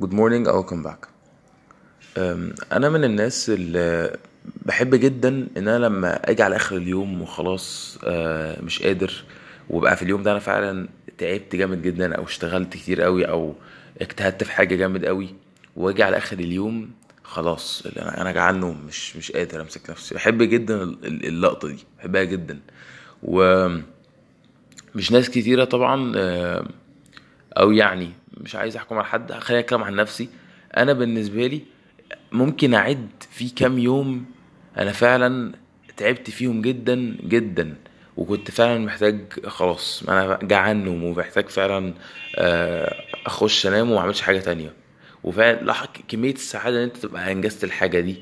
Morning أو welcome back. أم، أنا من الناس اللي بحب جدا إن أنا لما أجي على آخر اليوم وخلاص آه، مش قادر وبقى في اليوم ده أنا فعلا تعبت جامد جدا أو اشتغلت كتير قوي أو اجتهدت في حاجة جامد قوي وأجي على آخر اليوم خلاص أنا جعان نوم مش مش قادر أمسك نفسي. بحب جدا ال- ال- اللقطة دي بحبها جدا. ومش ناس كتيرة طبعا آه، أو يعني مش عايز أحكم على حد خليني أتكلم عن نفسي. أنا بالنسبة لي ممكن أعد في كام يوم أنا فعلا تعبت فيهم جدا جدا. وكنت فعلا محتاج خلاص أنا جعان نوم ومحتاج فعلا آه، أخش أنام وما أعملش حاجة تانية. وفعلا كمية السعادة إن أنت تبقى أنجزت الحاجة دي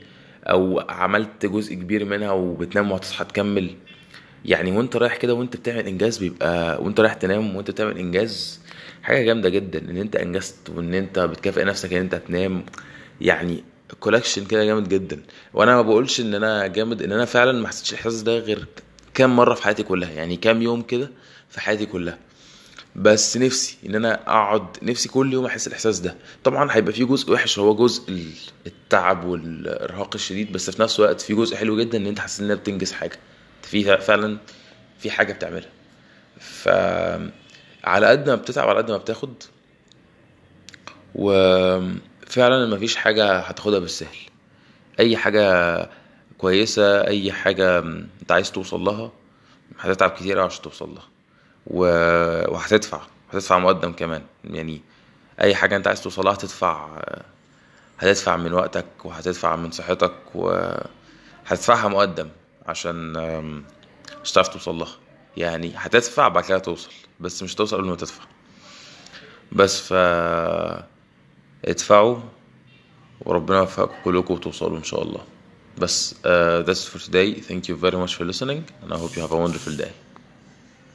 أو عملت جزء كبير منها وبتنام وهتصحى تكمل. يعني وانت رايح كده وانت بتعمل إنجاز بيبقى وانت رايح تنام وانت بتعمل إنجاز حاجة جامدة جدا إن أنت إنجزت وإن أنت بتكافئ نفسك إن أنت تنام يعني كولكشن كده جامد جدا. وأنا ما بقولش إن أنا جامد إن أنا فعلا ما حسيتش الإحساس ده غير كام مرة في حياتي كلها يعني كام يوم كده في حياتي كلها. بس نفسي إن أنا أقعد نفسي كل يوم أحس الإحساس ده. طبعا هيبقى فيه جزء وحش هو جزء ال- التعب والإرهاق الشديد بس في نفس الوقت في جزء حلو جدا إن أنت حاسس إن أنت بتنجز حاجة. في فعلا في حاجة بتعملها. ف على قد ما بتتعب على قد ما بتاخد وفعلا مفيش حاجة هتاخدها بالسهل. أي حاجة كويسة أي حاجة أنت عايز توصل لها هتتعب كتير عشان توصل لها. و... وهتدفع هتدفع مقدم كمان. يعني أي حاجة أنت عايز توصلها هتدفع هتدفع من وقتك وهتدفع من صحتك وهتدفعها مقدم. عشان مش هتعرف توصل لها. يعني هتدفع بعد كده توصل بس مش توصل قبل ما تدفع. بس ف ادفعوا وربنا يوفقكم كلكم وتوصلوا إن شاء الله. بس uh, that's for today. Thank you very much for listening. And I hope you have a wonderful day.